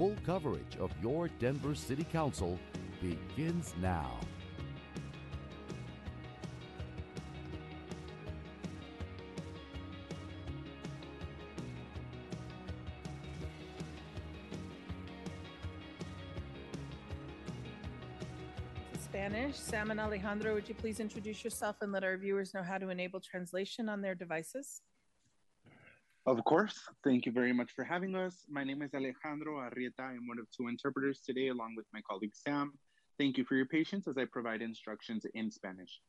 Full coverage of your Denver City Council begins now. Spanish. Sam and Alejandro, would you please introduce yourself and let our viewers know how to enable translation on their devices? Of course. Thank you very much for having us. My name is Alejandro Arrieta. I'm one of two interpreters today, along with my colleague Sam. Thank you for your patience as I provide instructions in Spanish.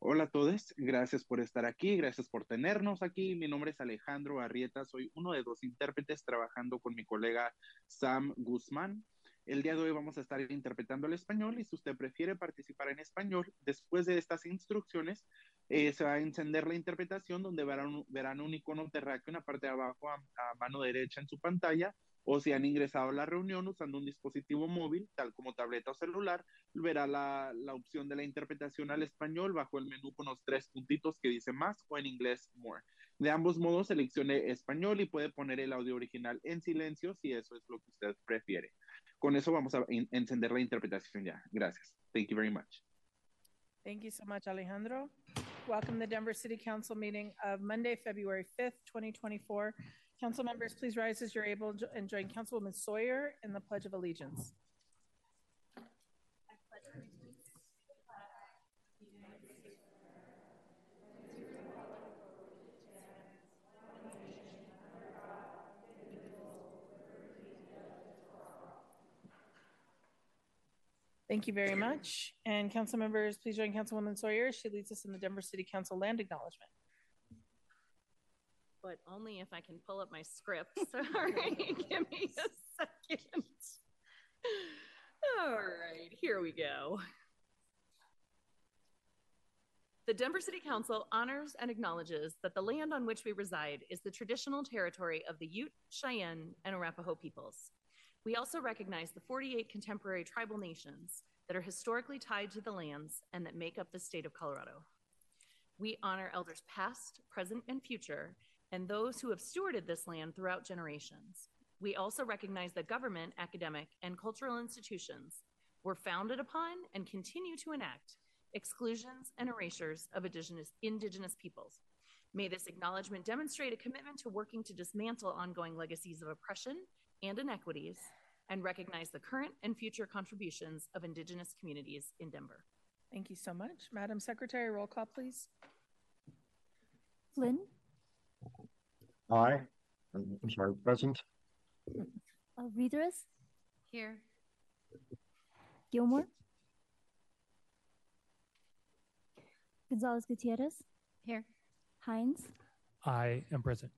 Hola a todos, gracias por estar aquí, gracias por tenernos aquí. Mi nombre es Alejandro Arrieta, soy uno de dos intérpretes trabajando con mi colega Sam Guzmán. El día de hoy vamos a estar interpretando el español y si usted prefiere participar en español, después de estas instrucciones, eh, se va a encender la interpretación donde verán, verán un icono terráqueo en la parte de abajo a, mano derecha en su pantalla o si han ingresado a la reunión usando un dispositivo móvil, tal como tableta o celular, verá la, la opción de la interpretación al español bajo el menú con los tres puntitos que dice más o en inglés more. De ambos modos, seleccione español y puede poner el audio original en silencio si eso es lo que usted prefiere. Con eso vamos a encender la interpretación ya. Gracias. Thank you very much. Thank you so much, Alejandro. Welcome to the Denver City Council meeting of Monday, February 5th, 2024. Council members, please rise as you're able and join Councilwoman Sawyer in the Pledge of Allegiance. Thank you very much. And council members, please join Councilwoman Sawyer. She leads us in the Denver City Council land acknowledgement. But only if I can pull up my script. Sorry, give me a second. All right, here we go. The Denver City Council honors and acknowledges that the land on which we reside is the traditional territory of the Ute, Cheyenne, and Arapaho peoples. We also recognize the 48 contemporary tribal nations that are historically tied to the lands and that make up the state of Colorado. We honor elders past, present, and future, and those who have stewarded this land throughout generations. We also recognize that government, academic, and cultural institutions were founded upon and continue to enact exclusions and erasures of indigenous, indigenous peoples. May this acknowledgement demonstrate a commitment to working to dismantle ongoing legacies of oppression and inequities and recognize the current and future contributions of Indigenous communities in Denver. Thank you so much. Madam Secretary, roll call, please. Flynn, Aye. I'm I'm sorry, present. uh, Alvidrez, Here. Gilmore, Gonzales-Gutierrez, Here. Hinds, I am present.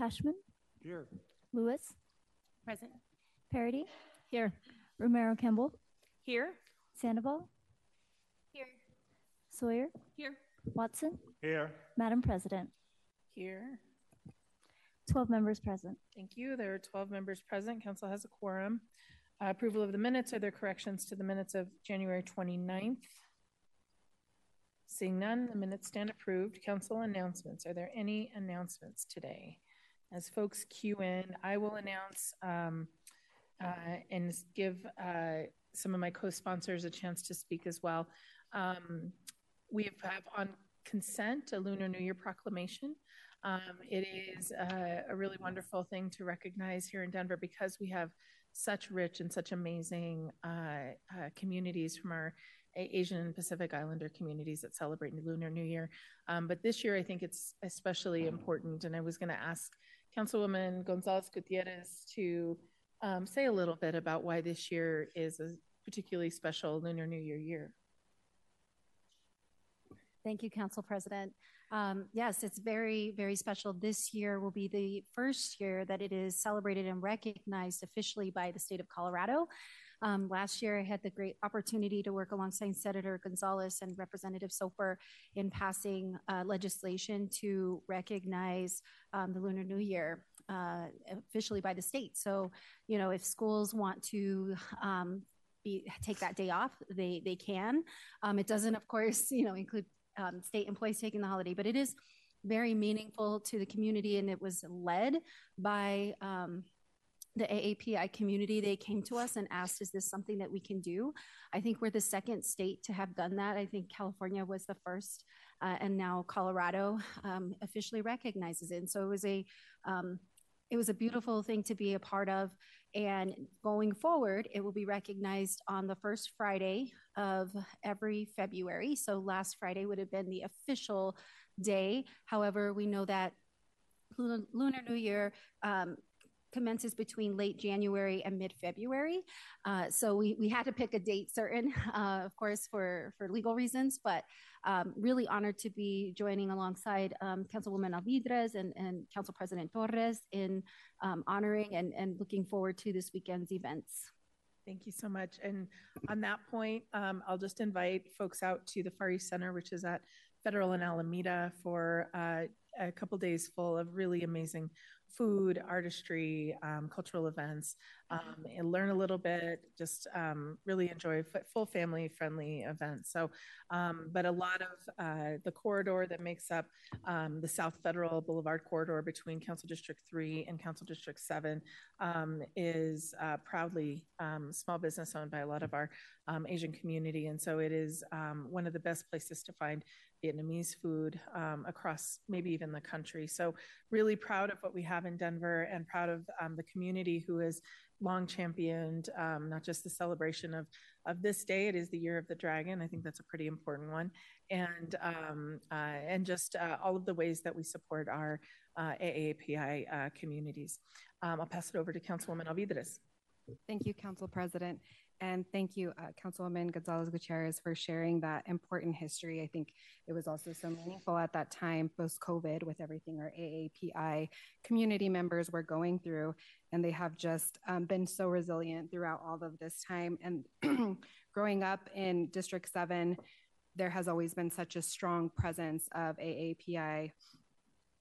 Kashmann, Here. Lewis, Present. Parady, Here. Romero Campbell, Here. Sandoval, Here. Sawyer, Here. Watson, Here. Madam President. Here. 12 members present. Thank you. There are 12 members present. Council has a quorum. Uh, approval of the minutes. Are there corrections to the minutes of January 29th? Seeing none, the minutes stand approved. Council announcements. Are there any announcements today? As folks queue in, I will announce um, uh, and give uh, some of my co-sponsors a chance to speak as well. Um, we have on consent a Lunar New Year proclamation. Um, it is a, a really wonderful thing to recognize here in Denver because we have such rich and such amazing uh, uh, communities from our Asian and Pacific Islander communities that celebrate Lunar New Year. Um, but this year, I think it's especially important. And I was going to ask Councilwoman Gonzales-Gutierrez to um, say a little bit about why this year is a particularly special Lunar New Year year. Thank you, Council President. Um, yes, it's very, very special. This year will be the first year that it is celebrated and recognized officially by the state of Colorado. Um, last year, I had the great opportunity to work alongside Senator Gonzales and Representative Soper in passing uh, legislation to recognize um, the Lunar New Year uh, officially by the state. So, you know, if schools want to um, be, take that day off, they they can. Um, it doesn't, of course, you know, include um, state employees taking the holiday, but it is very meaningful to the community, and it was led by um, the AAPI community, they came to us and asked, is this something that we can do? I think we're the second state to have done that. I think California was the first, uh, and now Colorado um, officially recognizes it. And so it was a um, it was a beautiful thing to be a part of. And going forward, it will be recognized on the first Friday of every February. So last Friday would have been the official day. However, we know that Lunar New Year um, commences between late January and mid February. Uh, so we, we had to pick a date certain, uh, of course, for, for legal reasons, but um, really honored to be joining alongside um, Councilwoman Alvidrez and, and Council President Torres in um, honoring and, and looking forward to this weekend's events. Thank you so much. And on that point, um, I'll just invite folks out to the Far East Center, which is at Federal and Alameda, for uh, a couple days full of really amazing food, artistry, um, cultural events, um, and learn a little bit, just um, really enjoy full family friendly events. So, um, but a lot of uh, the corridor that makes up um, the South Federal Boulevard corridor between Council District 3 and Council District 7 um, is uh, proudly small business owned by a lot of our Asian community. And so it is one of the best places to find Vietnamese food um, across maybe even the country. So, really proud of what we have in Denver and proud of um, the community who has long championed um, not just the celebration of, of this day, it is the year of the dragon. I think that's a pretty important one. And, um, uh, and just uh, all of the ways that we support our uh, AAPI uh, communities. Um, I'll pass it over to Councilwoman Alvidrez. Thank you, Council President. And thank you, uh, Councilwoman Gonzales-Gutierrez, for sharing that important history. I think it was also so meaningful at that time, post COVID, with everything our AAPI community members were going through. And they have just um, been so resilient throughout all of this time. And growing up in District 7, there has always been such a strong presence of AAPI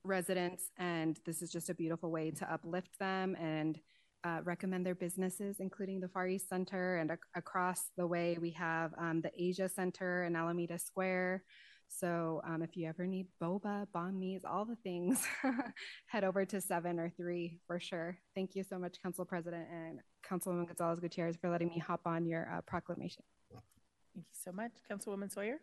residents. And this is just a beautiful way to uplift them and uh, recommend their businesses, including the Far East Center. And ac- across the way, we have um, the Asia Center in Alameda Square. So um, if you ever need boba, banh mi's, all the things, head over to seven or three for sure. Thank you so much, Council President and Councilwoman Gonzales-Gutierrez, for letting me hop on your uh, proclamation. Thank you so much. Councilwoman Sawyer.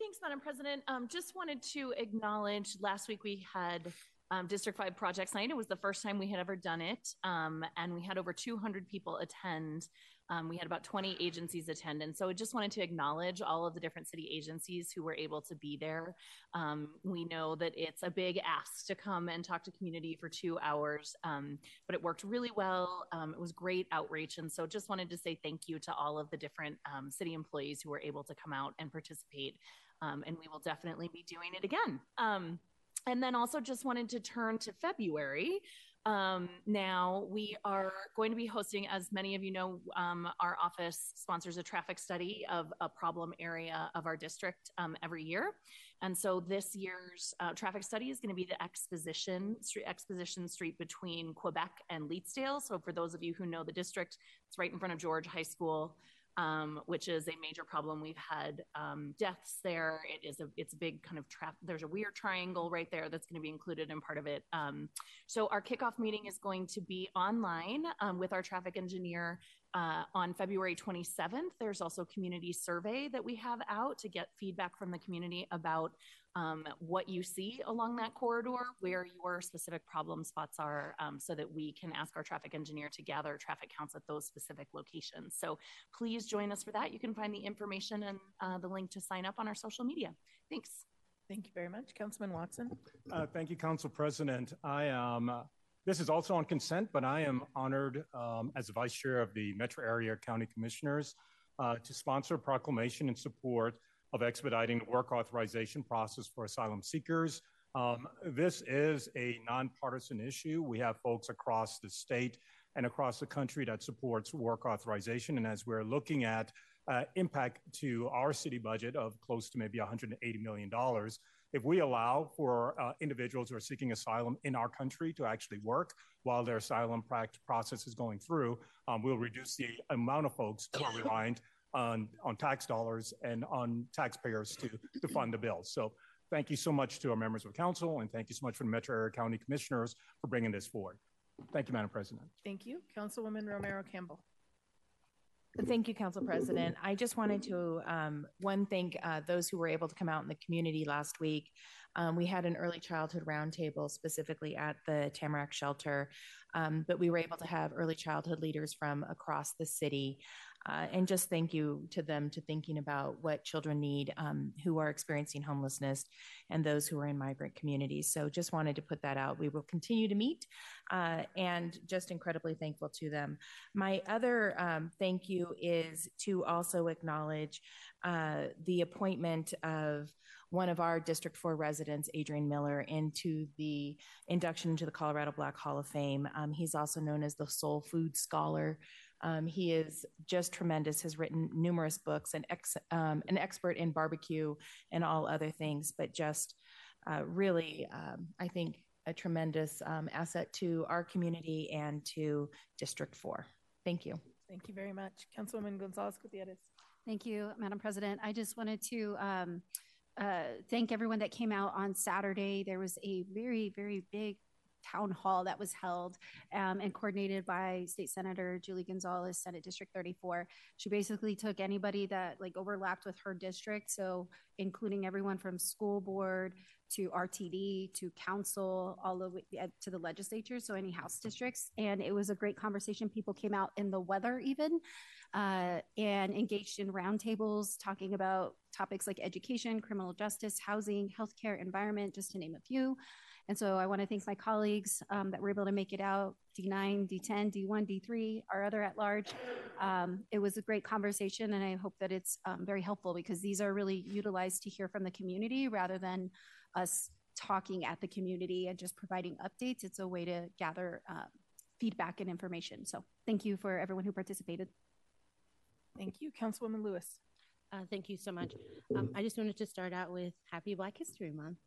Thanks, Madam President. Um, just wanted to acknowledge last week we had um, District 5 Projects Night. It was the first time we had ever done it. Um, and we had over 200 people attend. Um, we had about 20 agencies attend. And so I just wanted to acknowledge all of the different city agencies who were able to be there. Um, we know that it's a big ask to come and talk to community for two hours, um, but it worked really well. Um, it was great outreach. And so just wanted to say thank you to all of the different city employees who were able to come out and participate. and we will definitely be doing it again. And then also just wanted to turn to February. Um, now we are going to be hosting, as many of you know, um, our office sponsors a traffic study of a problem area of our district um, every year. And so this year's uh, traffic study is going to be the Exposition Street, Exposition Street between Quebec and Leedsdale. So for those of you who know the district, it's right in front of George High School um, which is a major problem. We've had um, deaths there. It is a it's a big kind of trap. There's a weird triangle right there that's going to be included in part of it. Um, so our kickoff meeting is going to be online um, with our traffic engineer uh, on February 27th. There's also a community survey that we have out to get feedback from the community about um, what you see along that corridor, where your specific problem spots are, um, so that we can ask our traffic engineer to gather traffic counts at those specific locations. So please join us for that. You can find the information and uh, the link to sign up on our social media. Thanks. Thank you very much. Councilman Watson. Uh, thank you, Council President. I am. Uh, this is also on consent, but I am honored um, as the Vice Chair of the Metro Area County Commissioners uh, to sponsor a proclamation in support of expediting the work authorization process for asylum seekers. Um, this is a nonpartisan issue. We have folks across the state and across the country that supports work authorization. And as we're looking at uh, impact to our city budget of close to maybe $180 million, if we allow for uh, individuals who are seeking asylum in our country to actually work while their asylum process is going through, um, we'll reduce the amount of folks who are reliant on, on tax dollars and on taxpayers to, to fund the bill. So thank you so much to our members of council and thank you so much for the Metro Area County Commissioners for bringing this forward. Thank you, Madam President. Thank you. Councilwoman Romero Campbell. Thank you, Council President. I just wanted to, um, one, thank uh, those who were able to come out in the community last week. Um, we had an early childhood roundtable specifically at the Tamarack Shelter, um, but we were able to have early childhood leaders from across the city. Uh, and just thank you to them to thinking about what children need um, who are experiencing homelessness and those who are in migrant communities. So just wanted to put that out. We will continue to meet uh, and just incredibly thankful to them. My other um, thank you is to also acknowledge uh, the appointment of one of our District 4 residents, Adrian Miller, into the induction into the Colorado Black Hall of Fame. Um, he's also known as the Soul Food Scholar. Um, he is just tremendous, has written numerous books, and ex, um, an expert in barbecue and all other things, but just uh, really, um, I think, a tremendous um, asset to our community and to District 4. Thank you. Thank you very much. Councilwoman Gonzales-Gutierrez. Thank you, Madam President. I just wanted to um, uh, thank everyone that came out on Saturday. There was a very, very big town hall that was held um, and coordinated by State Senator Julie Gonzales, Senate District 34. She basically took anybody that like overlapped with her district, so including everyone from school board to RTD to council, all the way to the legislature, so any house districts. And it was a great conversation. People came out in the weather even uh, and engaged in roundtables talking about topics like education, criminal justice, housing, healthcare, environment, just to name a few. And so I want to thank my colleagues um, that were able to make it out D9, D10, D1, D3, our other at large. Um, it was a great conversation, and I hope that it's um, very helpful because these are really utilized to hear from the community rather than us talking at the community and just providing updates. It's a way to gather uh, feedback and information. So thank you for everyone who participated. Thank you. Councilwoman Lewis. Uh, thank you so much. Um, I just wanted to start out with Happy Black History Month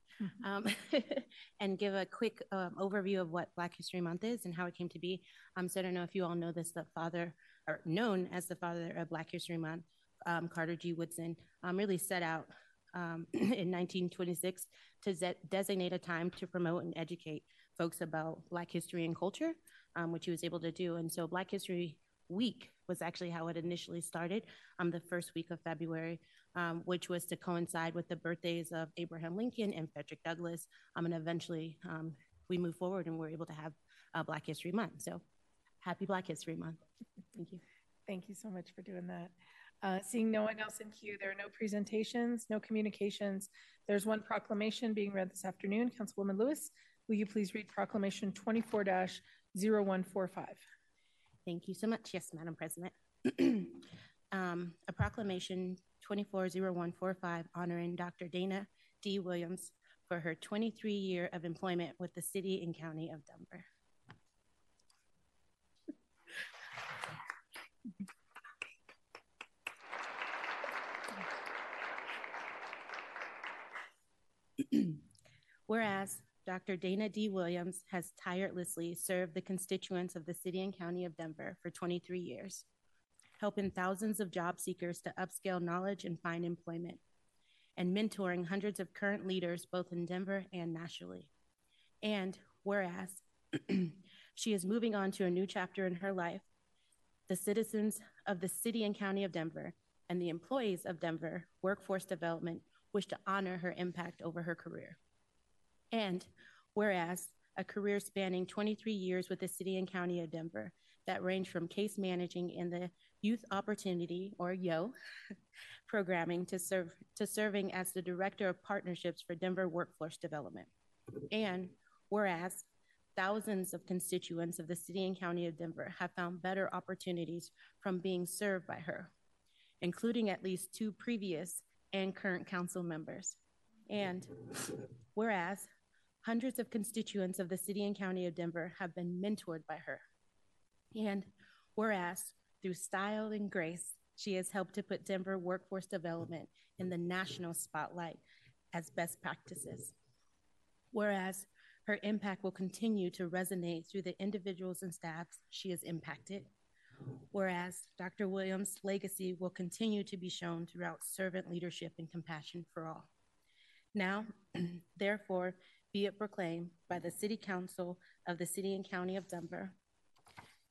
um, and give a quick um, overview of what Black History Month is and how it came to be. Um, so I don't know if you all know this, the father, or known as the father of Black History Month, um, Carter G. Woodson, um, really set out um, in 1926 to designate a time to promote and educate folks about Black history and culture, um, which he was able to do. And so Black History Week was actually how it initially started, um, the first week of February, um, which was to coincide with the birthdays of Abraham Lincoln and Frederick Douglass. Um, and eventually um, we moved forward and we're able to have uh, Black History Month. So happy Black History Month. Thank you. Thank you so much for doing that. Uh, seeing no one else in queue, there are no presentations, no communications. There's one proclamation being read this afternoon. Councilwoman Lewis, will you please read Proclamation 24 0145? Thank you so much. Yes, Madam President. um, a proclamation 240145 honoring Dr. Dana D. Williams for her 23 year of employment with the city and county of Denver. Whereas Dr. Dana D. Williams has tirelessly served the constituents of the city and county of Denver for 23 years, helping thousands of job seekers to upscale knowledge and find employment, and mentoring hundreds of current leaders both in Denver and nationally. And whereas she is moving on to a new chapter in her life, the citizens of the city and county of Denver and the employees of Denver Workforce Development wish to honor her impact over her career. And whereas a career spanning 23 years with the city and county of Denver that range from case managing in the Youth Opportunity or YO programming to serve to serving as the director of partnerships for Denver Workforce Development. And whereas thousands of constituents of the city and county of Denver have found better opportunities from being served by her, including at least two previous and current council members. And whereas hundreds of constituents of the city and county of Denver have been mentored by her. And whereas through style and grace, she has helped to put Denver workforce development in the national spotlight as best practices. Whereas her impact will continue to resonate through the individuals and staffs she has impacted. Whereas Dr. Williams' legacy will continue to be shown throughout servant leadership and compassion for all. Now, therefore, Be it proclaimed by the City Council of the City and County of Denver.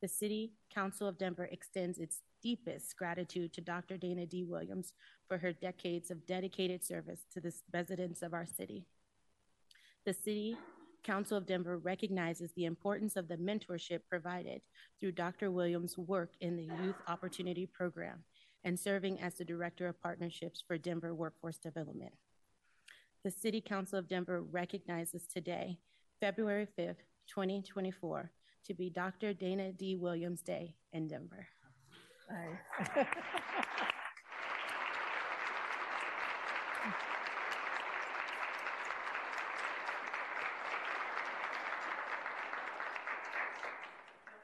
The City Council of Denver extends its deepest gratitude to Dr. Dana D. Williams for her decades of dedicated service to the residents of our city. The City Council of Denver recognizes the importance of the mentorship provided through Dr. Williams' work in the Youth Opportunity Program and serving as the Director of Partnerships for Denver Workforce Development. The City Council of Denver recognizes today, February 5th, 2024, to be Dr. Dana D. Williams Day in Denver. Nice.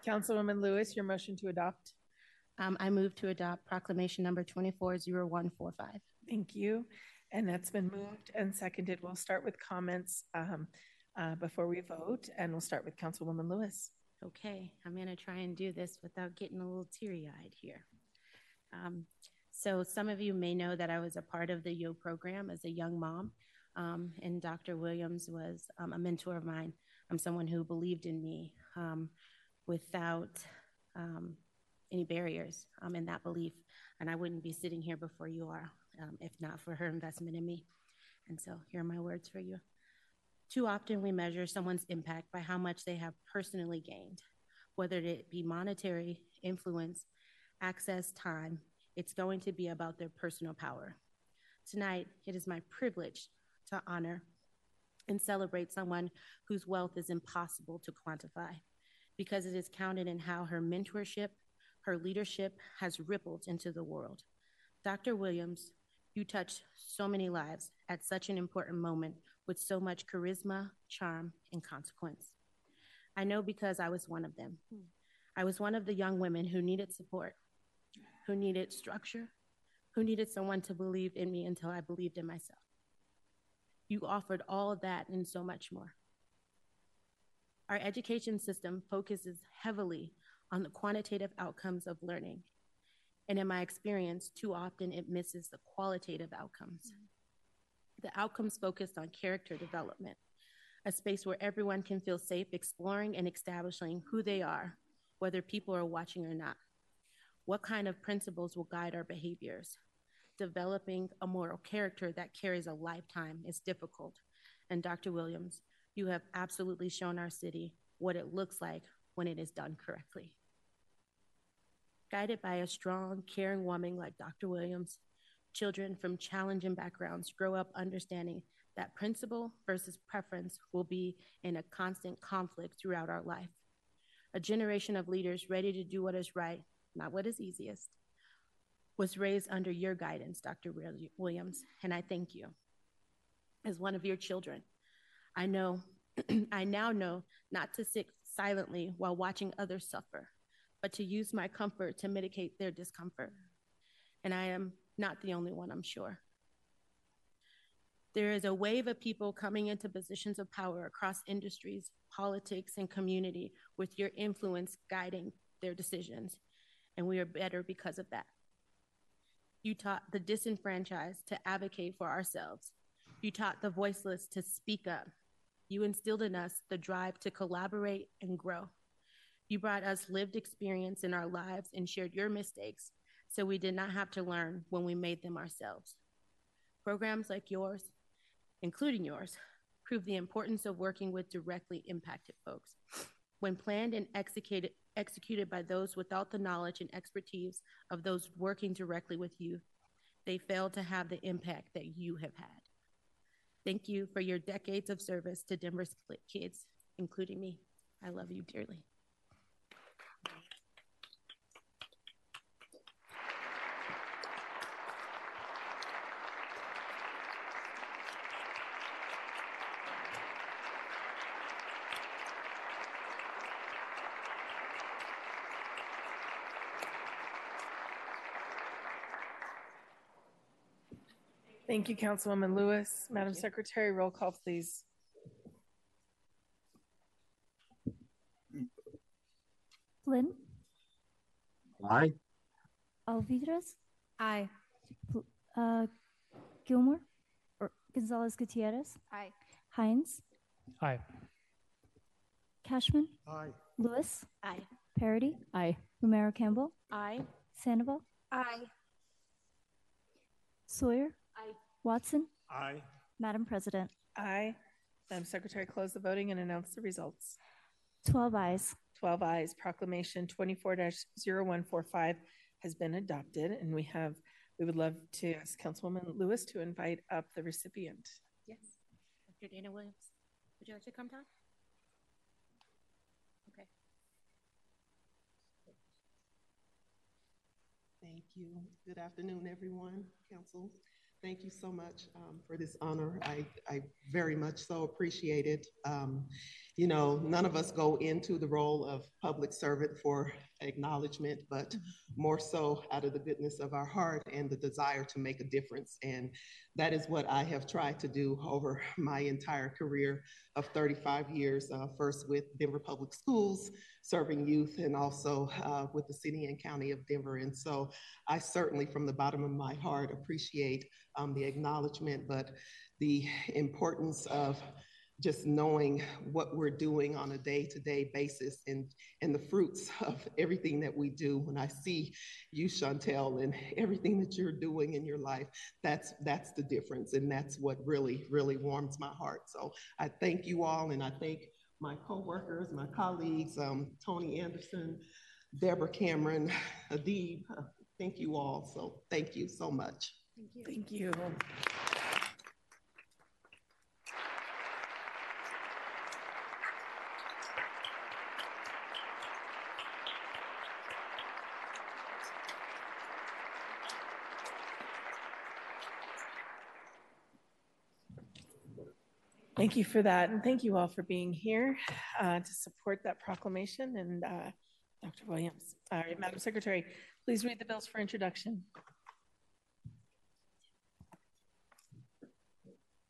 Councilwoman Lewis, your motion to adopt. Um, I move to adopt proclamation number 240145. Thank you. And that's been moved and seconded. We'll start with comments um, uh, before we vote, and we'll start with Councilwoman Lewis. Okay, I'm going to try and do this without getting a little teary eyed here. Um, so, some of you may know that I was a part of the YO program as a young mom, um, and Dr. Williams was um, a mentor of mine. I'm someone who believed in me um, without um, any barriers in that belief, and I wouldn't be sitting here before you are Um, if not for her investment in me. And so, here are my words for you. Too often, we measure someone's impact by how much they have personally gained, whether it be monetary, influence, access, time. It's going to be about their personal power. Tonight, it is my privilege to honor and celebrate someone whose wealth is impossible to quantify because it is counted in how her mentorship, her leadership has rippled into the world. Dr. Williams, you touched so many lives at such an important moment with so much charisma, charm, and consequence. I know because I was one of them. Hmm. I was one of the young women who needed support, who needed structure, who needed someone to believe in me until I believed in myself. You offered all of that and so much more. Our education system focuses heavily on the quantitative outcomes of learning. And in my experience, too often it misses the qualitative outcomes. The outcomes focused on character development, a space where everyone can feel safe exploring and establishing who they are, whether people are watching or not. What kind of principles will guide our behaviors? Developing a moral character that carries a lifetime is difficult. And Dr. Williams, you have absolutely shown our city what it looks like when it is done correctly. Guided by a strong, caring woman like Dr. Williams, children from challenging backgrounds grow up understanding that principle versus preference will be in a constant conflict throughout our life. A generation of leaders ready to do what is right, not what is easiest, was raised under your guidance, Dr. Williams, and I thank you. As one of your children, I know, I now know not to sit silently while watching others suffer, but to use my comfort to mitigate their discomfort. And I am not the only one, I'm sure. There is a wave of people coming into positions of power across industries, politics, and community with your influence guiding their decisions. And we are better because of that. You taught the disenfranchised to advocate for ourselves. You taught the voiceless to speak up. You instilled in us the drive to collaborate and grow. You brought us lived experience in our lives and shared your mistakes so we did not have to learn when we made them ourselves. Programs like yours, including yours, prove the importance of working with directly impacted folks. When planned and executed, executed by those without the knowledge and expertise of those working directly with you, they fail to have the impact that you have had. Thank you for your decades of service to Denver's kids, including me. I love you dearly. Thank you, Councilwoman Lewis. Madam Secretary, roll call, please. Flynn, Aye. Alvidrez, Aye. uh, Gilmore, or Gonzales-Gutierrez, Aye. Hinds, Aye. Kashmann, Aye. Lewis, Aye. Parady? Aye. Romero Campbell, Aye. Sandoval, Aye. Sawyer, Aye. Watson, Aye. Madam President. Aye. Madam Secretary, close the voting and announce the results. 12 ayes. 12 ayes. Proclamation 24-0145 has been adopted, and we have, we would love to ask Councilwoman Lewis to invite up the recipient. Yes. Dr. Dana Williams, would you like to come down? Okay. Thank you. Good afternoon, everyone, council. Thank you so much um, for this honor. I, I very much so appreciate it. Um, you know, none of us go into the role of public servant for acknowledgement, but more so out of the goodness of our heart and the desire to make a difference. And that is what I have tried to do over my entire career of 35 years, uh, first with Denver Public Schools, serving youth, and also uh, with the city and county of Denver. And so I certainly, from the bottom of my heart, appreciate um, the acknowledgement, but the importance of just knowing what we're doing on a day-to-day basis and and the fruits of everything that we do. When i see you Shontel and everything that you're doing in your life that's that's the difference and that's what really really warms my heart. So i thank you all and i thank my co-workers my colleagues um, tony anderson deborah cameron adib. Thank you all. So thank you so much. Thank you. Thank you Thank you for that. And thank you all for being here uh, to support that proclamation. And uh, Dr. Williams. All right, Madam Secretary, please read the bills for introduction.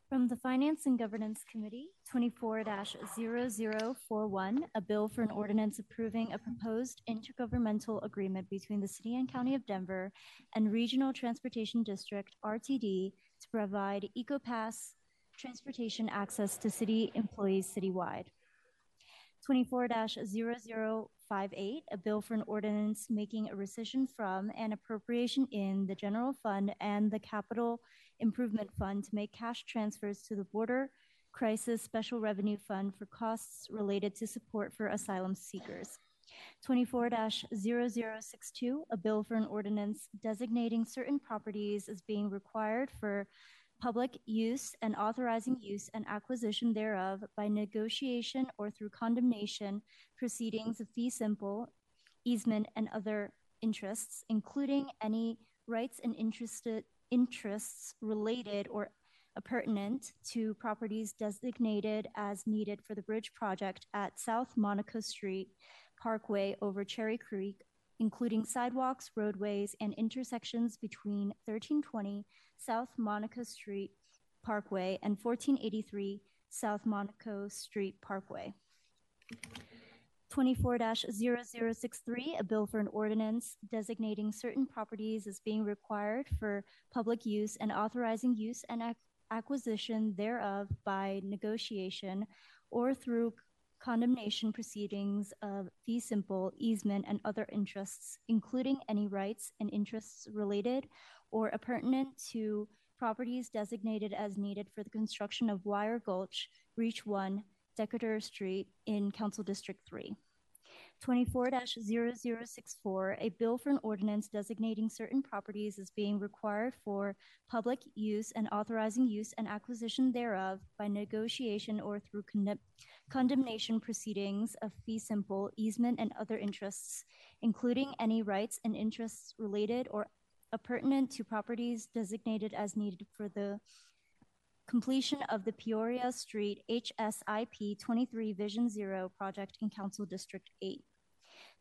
From the Finance and Governance Committee, 24 0041, a bill for an ordinance approving a proposed intergovernmental agreement between the City and County of Denver and Regional Transportation District, RTD, to provide EcoPass transportation access to city employees citywide. 24 0058, a bill for an ordinance making a rescission from and appropriation in the general fund and the capital improvement fund to make cash transfers to the border crisis special revenue fund for costs related to support for asylum seekers. 24 0062, a bill for an ordinance designating certain properties as being required for public use and authorizing use and acquisition thereof by negotiation or through condemnation proceedings of fee simple, easement, and other interests, including any rights and interested interests related or appurtenant to properties designated as needed for the bridge project at South Monaco Street Parkway over Cherry Creek, including sidewalks, roadways, and intersections between 1320 South Monaco Street Parkway and 1483 South Monaco Street Parkway. 24 0063, a bill for an ordinance designating certain properties as being required for public use and authorizing use and ac- acquisition thereof by negotiation or through condemnation proceedings of fee simple, easement, and other interests, including any rights and interests related or appurtenant to properties designated as needed for the construction of Weir Gulch, Reach 1, Decatur Street in Council District 3. 24 0064, a bill for an ordinance designating certain properties as being required for public use and authorizing use and acquisition thereof by negotiation or through con- condemnation proceedings of fee simple, easement, and other interests, including any rights and interests related or appurtenant to properties designated as needed for the completion of the Peoria Street HSIP 23 Vision Zero project in Council District 8.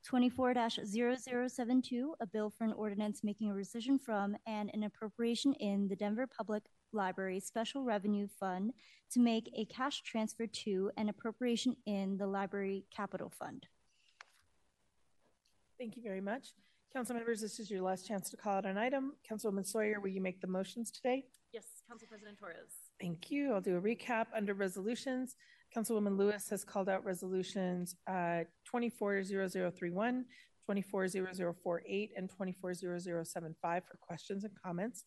24 0072, a bill for an ordinance making a rescission from and an appropriation in the Denver Public Library Special Revenue Fund to make a cash transfer to an appropriation in the Library Capital Fund. Thank you very much. Council members, this is your last chance to call out an item. Councilwoman Sawyer, will you make the motions today? Yes, Council President Torres. Thank you. I'll do a recap under resolutions. Councilwoman Lewis has called out resolutions uh, 240031, 240048, and 240075 for questions and comments.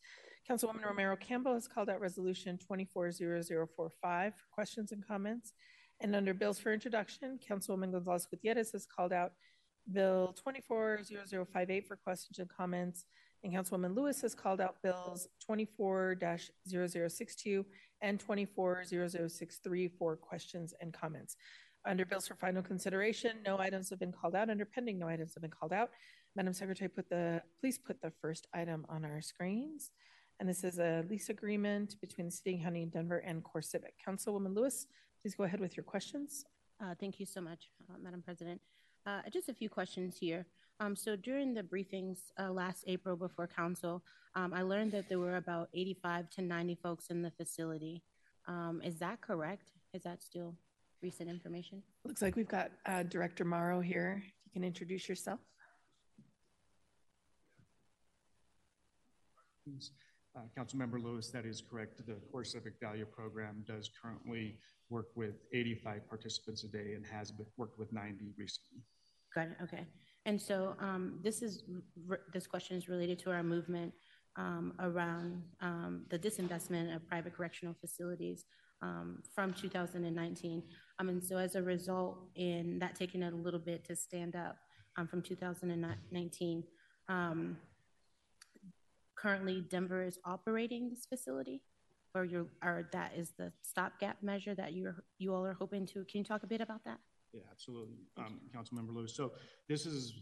Councilwoman Romero Campbell has called out resolution 240045 for questions and comments. And under bills for introduction, Councilwoman Gonzales-Gutierrez has called out Bill 240058 for questions and comments. And Councilwoman Lewis has called out bills 24-0062 and 24-0063 for questions and comments. Under bills for final consideration, no items have been called out. Under pending, no items have been called out. Madam Secretary, put the please put the first item on our screens. And this is a lease agreement between the City and County of Denver and CoreCivic. Councilwoman Lewis, please go ahead with your questions. Uh, thank you so much, uh, Madam President. Uh, just a few questions here. Um, so during the briefings uh, last April before council, um, I learned that there were about 85 to 90 folks in the facility. Um, is that correct? Is that still recent information? Looks like we've got uh, Director Morrow here. You can introduce yourself. Uh, Councilmember Lewis, that is correct. The CoreCivic Dahlia program does currently work with 85 participants a day and has worked with 90 recently. Got it. Okay. And so um, this is this question is related to our movement um, around um, the disinvestment of private correctional facilities um, from 2019. Um, and so as a result, in that taking it a little bit to stand up um, from 2019, currently Denver is operating this facility, or or that is the stopgap measure that you you all are hoping to. Can you talk a bit about that? Yeah, absolutely, um, Councilmember Lewis. So this is,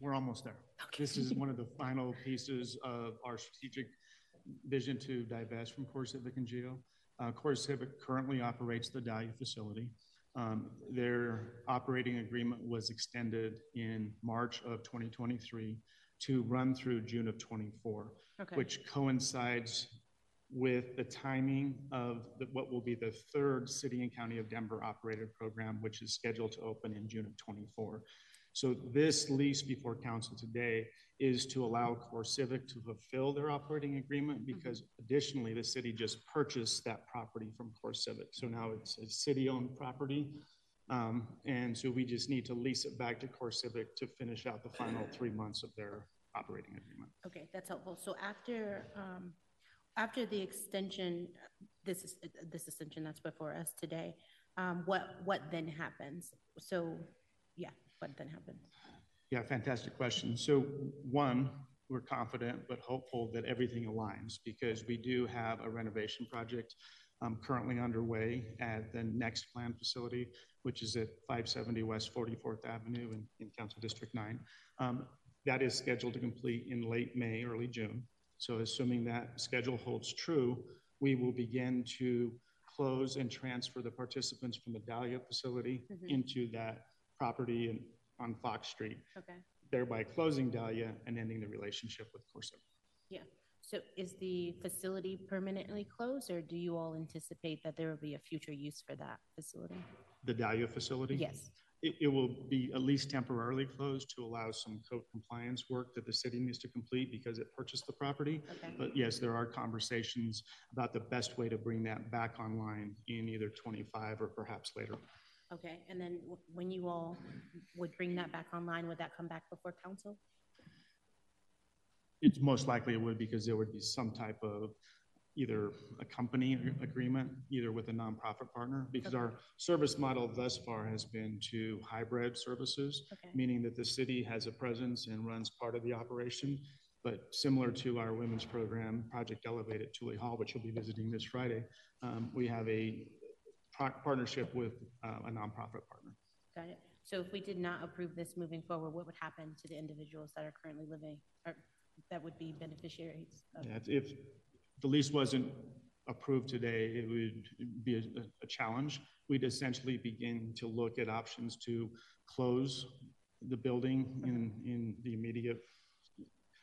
we're almost there. Okay. This is one of the final pieces of our strategic vision to divest from CoreCivic and Geo. Uh, CoreCivic currently operates the Dahlia facility. Um, their operating agreement was extended in March of 2023 to run through June of 24, okay. which coincides with the timing of the, what will be the third City and County of Denver operated program, which is scheduled to open in June of 24. So this lease before council today is to allow CoreCivic to fulfill their operating agreement mm-hmm. because additionally the city just purchased that property from CoreCivic. So now it's a city-owned property. Um, and so we just need to lease it back to CoreCivic to finish out the final three months of their operating agreement. Okay, that's helpful. So after um, after the extension, this is this extension that's before us today, um, what what then happens? So, yeah, what then happens? Yeah, fantastic question. So, one, we're confident but hopeful that everything aligns because we do have a renovation project um, currently underway at the next planned facility, which is at 570 West 44th Avenue in, in Council District 9. Um, that is scheduled to complete in late May, early June. So assuming that schedule holds true, we will begin to close and transfer the participants from the Dahlia facility mm-hmm. into that property in, on Fox Street. Okay. Thereby closing Dahlia and ending the relationship with Corso. Yeah. So is the facility permanently closed or do you all anticipate that there will be a future use for that facility? The Dahlia facility? Yes it, it, will be at least temporarily closed to allow some code compliance work that the city needs to complete because it purchased the property. Okay. But yes, there are conversations about the best way to bring that back online in either 25 or perhaps later. Okay, and then w- when you all would bring that back online, would that come back before council? It's most likely it would because there would be some type of either a company agreement, either with a nonprofit partner, because okay. our service model thus far has been to hybrid services, okay. meaning that the city has a presence and runs part of the operation. But similar to our women's program, Project Elevate at Tooley Hall, which you'll be visiting this Friday, um, we have a partnership with uh, a nonprofit partner. Got it. So if we did not approve this moving forward, what would happen to the individuals that are currently living or that would be beneficiaries? Of- yeah, if the lease wasn't approved today, it would be a, a, challenge. We'd essentially begin to look at options to close the building in, in the immediate,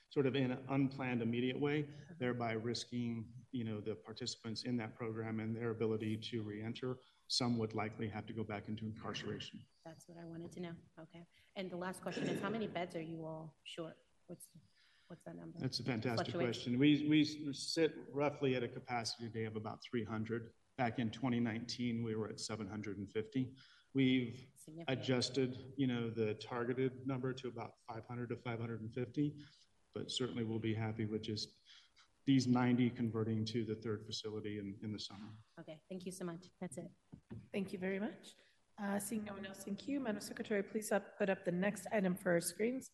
sort of in an unplanned immediate way, thereby risking, you know, the participants in that program and their ability to reenter. Some would likely have to go back into incarceration. That's what I wanted to know. Okay. And the last question is, how many beds are you all short? What's What's that number? That's a fantastic question. We, we sit roughly at a capacity today of about 300. Back in 2019, we were at 750. We've adjusted, you know, the targeted number to about 500 to 550, but certainly we'll be happy with just these 90 converting to the third facility in, in the summer. Okay, thank you so much. That's it. Thank you very much. Uh, seeing no one else in queue, Madam Secretary, please up, put up the next item for our screens,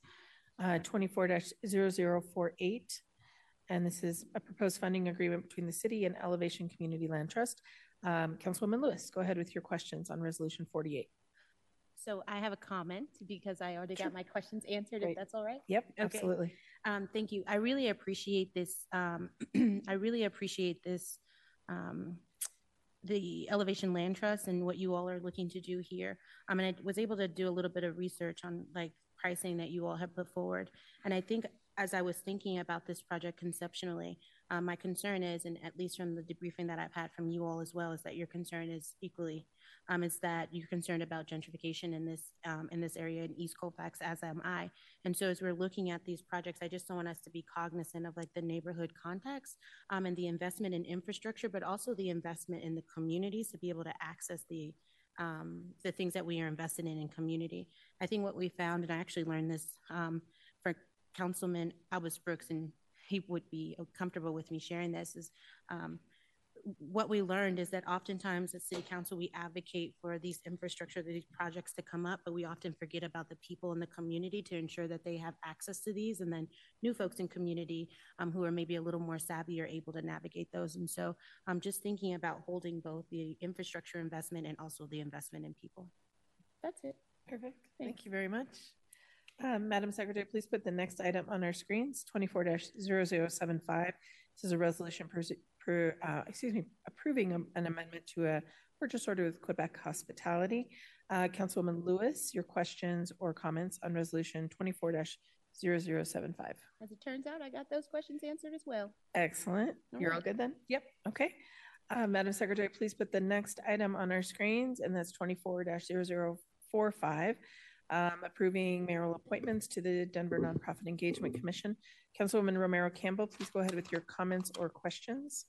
uh, 24-0048. And this is a proposed funding agreement between the city and Elevation Community Land Trust. Um, Councilwoman Lewis, go ahead with your questions on Resolution 48. So I have a comment because I already got my questions answered, Great. if that's all right. Yep, Okay. absolutely. Um, thank you. I really appreciate this. Um, I really appreciate this, um, the Elevation Land Trust and what you all are looking to do here. I mean, I was able to do a little bit of research on like pricing that you all have put forward. And I think as I was thinking about this project conceptually, um, my concern is, and at least from the debriefing that I've had from you all as well, is that your concern is equally, um, is that you're concerned about gentrification in this um, in this area in East Colfax, as am I. And so, as we're looking at these projects, I just don't want us to be cognizant of like the neighborhood context um, and the investment in infrastructure, but also the investment in the communities to be able to access the um, the things that we are invested in in community. I think what we found, and I actually learned this um, for Councilman Albus Brooks, and he would be comfortable with me sharing this, is um, what we learned is that oftentimes at City Council, we advocate for these infrastructure, these projects to come up, but we often forget about the people in the community to ensure that they have access to these. And then new folks in community um, who are maybe a little more savvy are able to navigate those. And so I'm just thinking about holding both the infrastructure investment and also the investment in people. That's it. Perfect. Thank you very much. Um, Madam Secretary, please put the next item on our screens, 24-0075. This is a resolution per, per, uh, excuse me, approving an amendment to a purchase order with Quebec Hospitality. Uh, Councilwoman Lewis, your questions or comments on resolution 24-0075. As it turns out, I got those questions answered as well. Excellent. All You're all good then? Yep. Okay. Uh, Madam Secretary, please put the next item on our screens, and that's twenty-four 45 um, approving mayoral appointments to the Denver Nonprofit Engagement Commission. Councilwoman Romero Campbell, please go ahead with your comments or questions.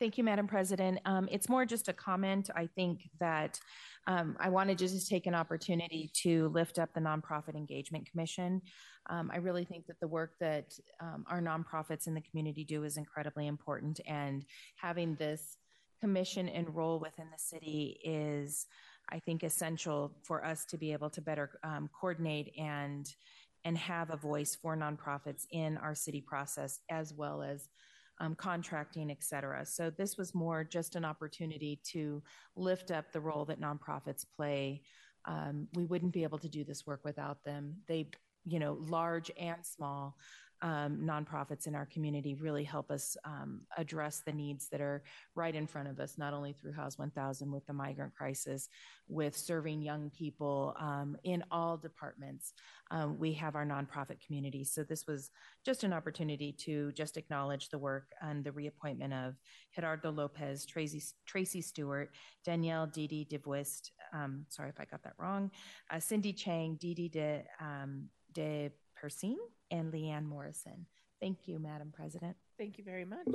Thank you, Madam President. Um, it's more just a comment. I think that um, I wanted to just take an opportunity to lift up the Nonprofit Engagement Commission. Um, I really think that the work that um, our nonprofits in the community do is incredibly important, and having this commission and role within the city is, I think, essential for us to be able to better um, coordinate and and have a voice for nonprofits in our city process as well as um, contracting, et cetera. So this was more just an opportunity to lift up the role that nonprofits play. Um, we wouldn't be able to do this work without them. They, you know, large and small um, nonprofits in our community really help us um, address the needs that are right in front of us, not only through House 1000 with the migrant crisis, with serving young people um, in all departments. Um, we have our nonprofit community. So this was just an opportunity to just acknowledge the work and the reappointment of Gerardo Lopez, Tracy, Tracy Stewart, Danielle Didi DeVuist, um, sorry if I got that wrong, uh, Cindy Chang, Didi de, um, de Persine, and Leanne Morrison. Thank you, Madam President. Thank you very much.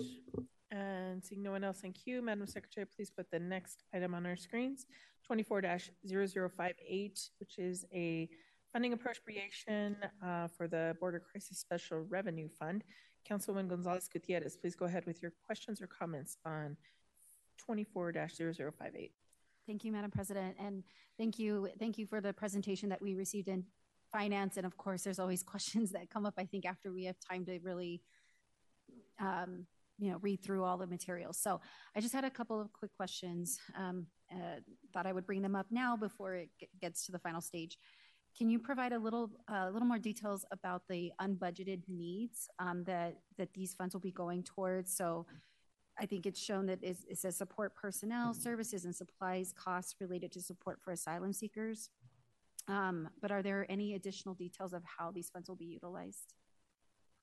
And seeing no one else in queue, Madam Secretary, please put the next item on our screens, twenty-four 58 which is a funding appropriation uh, for the Border Crisis Special Revenue Fund. Councilwoman Gonzales-Gutierrez, please go ahead with your questions or comments on twenty-four 58 Thank you, Madam President, and thank you, thank you for the presentation that we received in finance. And of course, there's always questions that come up. I think after we have time to really, um, you know, read through all the materials. So I just had a couple of quick questions. Um, uh, thought I would bring them up now before it g- gets to the final stage. Can you provide a little, a little more details about the unbudgeted needs um, that that these funds will be going towards? So I think it's shown that it's- it says support personnel, services, and supplies costs related to support for asylum seekers. Um, but are there any additional details of how these funds will be utilized?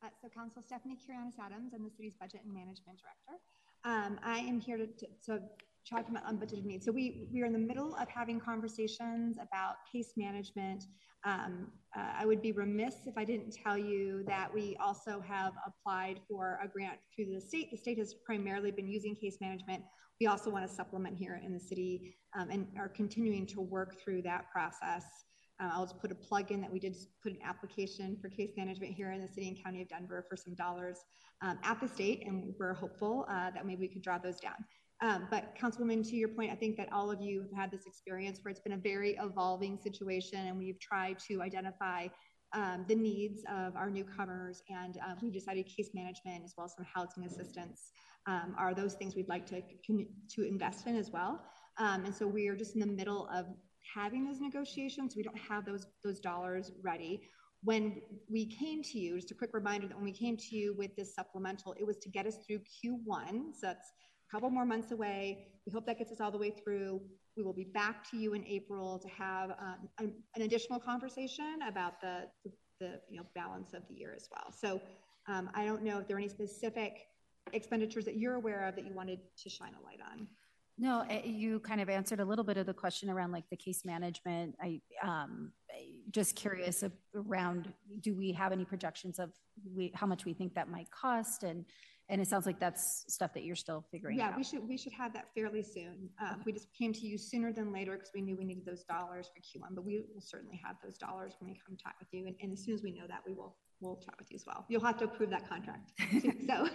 Uh, so Council Stephanie Kirianis Adams, I'm the city's budget and management director. Um, I am here to, to, to talking about unbudgeted needs. So we we are in the middle of having conversations about case management. Um, uh, I would be remiss if I didn't tell you that we also have applied for a grant through the state. The state has primarily been using case management. We also want to supplement here in the city um, and are continuing to work through that process. Uh, I'll just put a plug in that we did put an application for case management here in the city and county of Denver for some dollars um, at the state, and we're hopeful uh, that maybe we could draw those down. Um, but Councilwoman, to your point, I think that all of you have had this experience where it's been a very evolving situation, and we've tried to identify um, the needs of our newcomers, and uh, we've decided case management as well as some housing assistance um, are those things we'd like to to invest in as well. Um, and so we are just in the middle of having those negotiations. We don't have those those dollars ready. When we came to you, just a quick reminder that when we came to you with this supplemental, it was to get us through Q1. So that's a couple more months away. We hope that gets us all the way through. We will be back to you in April to have um, an, an, additional conversation about the, the, the, you know balance of the year as well. So um, I don't know if there are any specific expenditures that you're aware of that you wanted to shine a light on. No, eh, you kind of answered a little bit of the question around like the case management. I um, just curious around do we have any projections of we, how much we think that might cost and and it sounds like that's stuff that you're still figuring yeah, out. we should we should have that fairly soon. Uh, We just came to you sooner than later because we knew we needed those dollars for Q1, but we will certainly have those dollars when we come talk with you. And, and as soon as we know that, we will we'll chat with you as well. You'll have to approve that contract. Too, so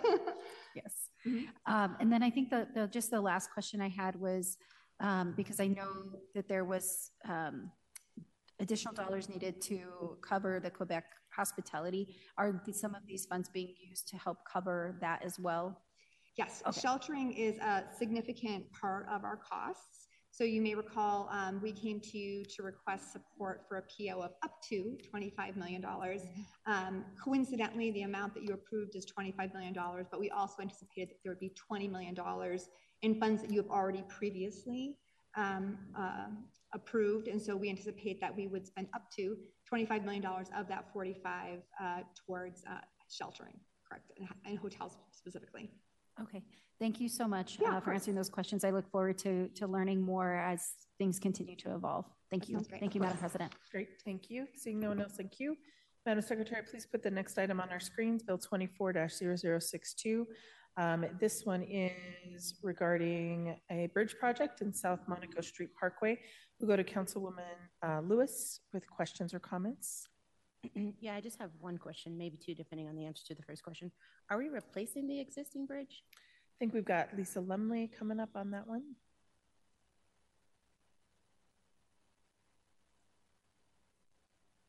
yes. Mm-hmm. Um, and then I think the, the just the last question I had was um, because I know that there was um, additional dollars needed to cover the Quebec hospitality. Are some of these funds being used to help cover that as well? Yes, okay. sheltering is a significant part of our costs. So you may recall um, we came to you to request support for a PO of up to $25 million. Mm-hmm. Um, coincidentally, the amount that you approved is $25 million, but we also anticipated that there would be $20 million in funds that you have already previously um, uh, approved. And so we anticipate that we would spend up to $25 million of that 45 uh, towards uh, sheltering, correct, and, and, hotels specifically. Okay, thank you so much yeah, uh, for answering those questions. I look forward to, to learning more as things continue to evolve. Thank that you. Thank you, Madam President. Great, thank you. Seeing no one else in queue, Madam Secretary, please put the next item on our screens, Bill 24-0062. Um, this one is regarding a bridge project in South Monaco Street Parkway. We'll go to Councilwoman uh, Lewis with questions or comments. Yeah, I just have one question, maybe two, depending on the answer to the first question. Are we replacing the existing bridge? I think we've got Lisa Lumley coming up on that one.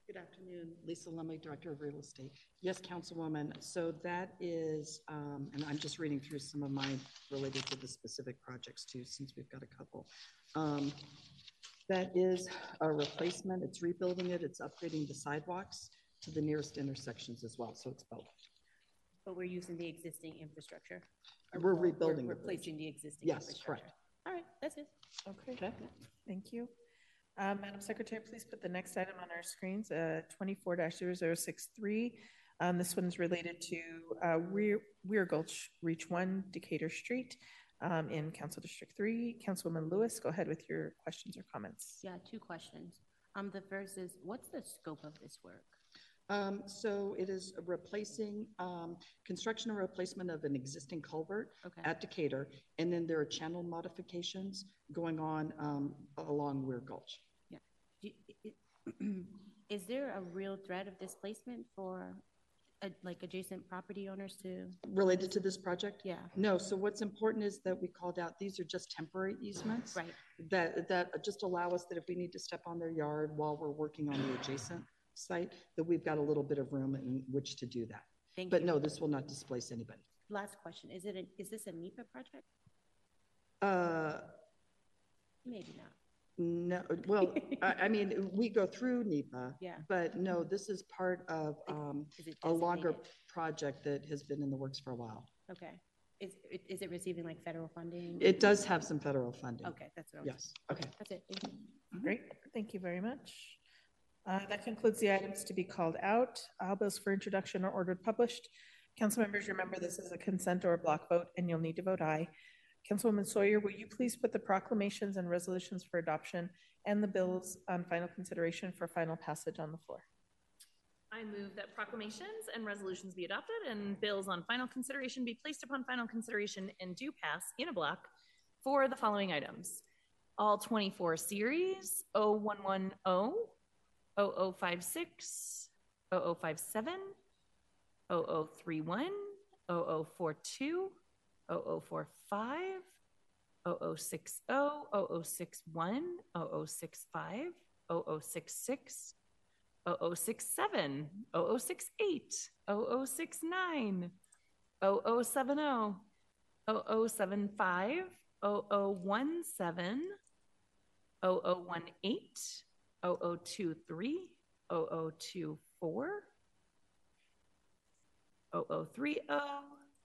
Good afternoon, Lisa Lumley, Director of Real Estate. Yes, Councilwoman. So that is, um, and I'm just reading through some of mine related to the specific projects too, since we've got a couple. Um, that is a replacement. It's rebuilding it. It's upgrading the sidewalks to the nearest intersections as well. So it's both. But we're using the existing infrastructure. We're rebuilding. We're replacing the, the existing yes, infrastructure. correct. All right, that's it. Okay. okay. Thank you. Uh, Madam Secretary, please put the next item on our screens, uh, 24-0063. Um, this one is related to uh, Weir, Weir Gulch Reach 1, Decatur Street um, in Council District 3. Councilwoman Lewis, go ahead with your questions or comments. Yeah, two questions. Um, the first is, what's the scope of this work? Um, so it is replacing um, construction or replacement of an existing culvert okay. at Decatur, and then there are channel modifications going on um, along Weir Gulch. Yeah. Is there a real threat of displacement for uh, like adjacent property owners to? Related to this project? Yeah. No so what's important is that we called out these are just temporary easements. Right. That that just allow us that if we need to step on their yard while we're working on the adjacent site that we've got a little bit of room in which to do that. Thank but you. no this will not displace anybody. Last question is it a, is this a NEPA project? Uh maybe not no, well, I, I mean, we go through NEPA. Yeah. But no, this is part of um, a longer project that has been in the works for a while. Okay. Is, is it receiving like federal funding? It does have some federal funding. Okay, that's what I was Yes, okay. That's it. Thank you. Great. Thank you very much. Uh, that concludes the items to be called out. All bills for introduction are ordered published. Council members, remember this is a consent or a block vote, and you'll need to vote aye. Councilwoman Sawyer, will you please put the proclamations and resolutions for adoption and the bills on final consideration for final passage on the floor? I move that proclamations and resolutions be adopted and bills on final consideration be placed upon final consideration and do pass in a block for the following items. All 24 series 0110, 0056, 0057, 0031, 0042, 0045, 0060, 0061, 0065, 0066, 0067, 0068, 0069, 0070, 0075, 0017, 0018, 0023, 0024, 0030,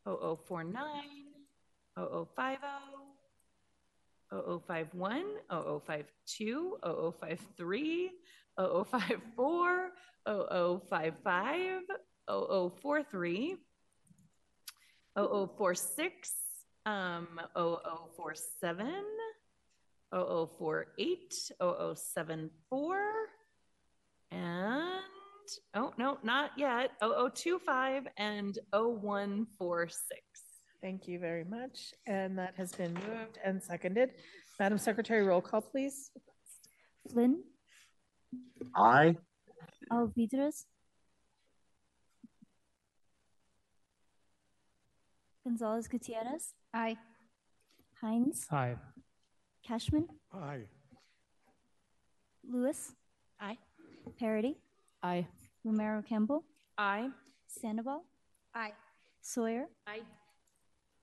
0049, 0050, 0051, 0052, 0053, 0054, 0055, 0043, 0046, um, 0047, 0048, 0074, and oh no, not yet. 0025 and 0146. Thank you very much. And that has been moved and seconded. Madam Secretary, roll call, please. Flynn, Aye. Alvidrez, Gonzales-Gutierrez. Aye. Hinds, Aye. Kashmann, Aye. Lewis. Aye. Parady? Aye. Romero Campbell, Aye. Sandoval, Aye. Sawyer, Aye.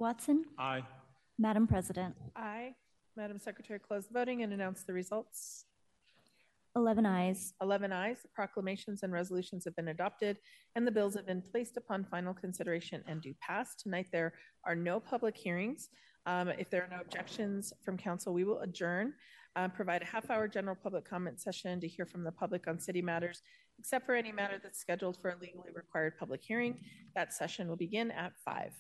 Watson, Aye. Madam President. Aye. Madam Secretary, close the voting and announce the results. 11 ayes. 11 ayes, the proclamations and resolutions have been adopted, and the bills have been placed upon final consideration and do pass. Tonight, there are no public hearings. Um, If there are no objections from council, we will adjourn, uh, provide a half-hour general public comment session to hear from the public on city matters, except for any matter that's scheduled for a legally required public hearing. That session will begin at 5.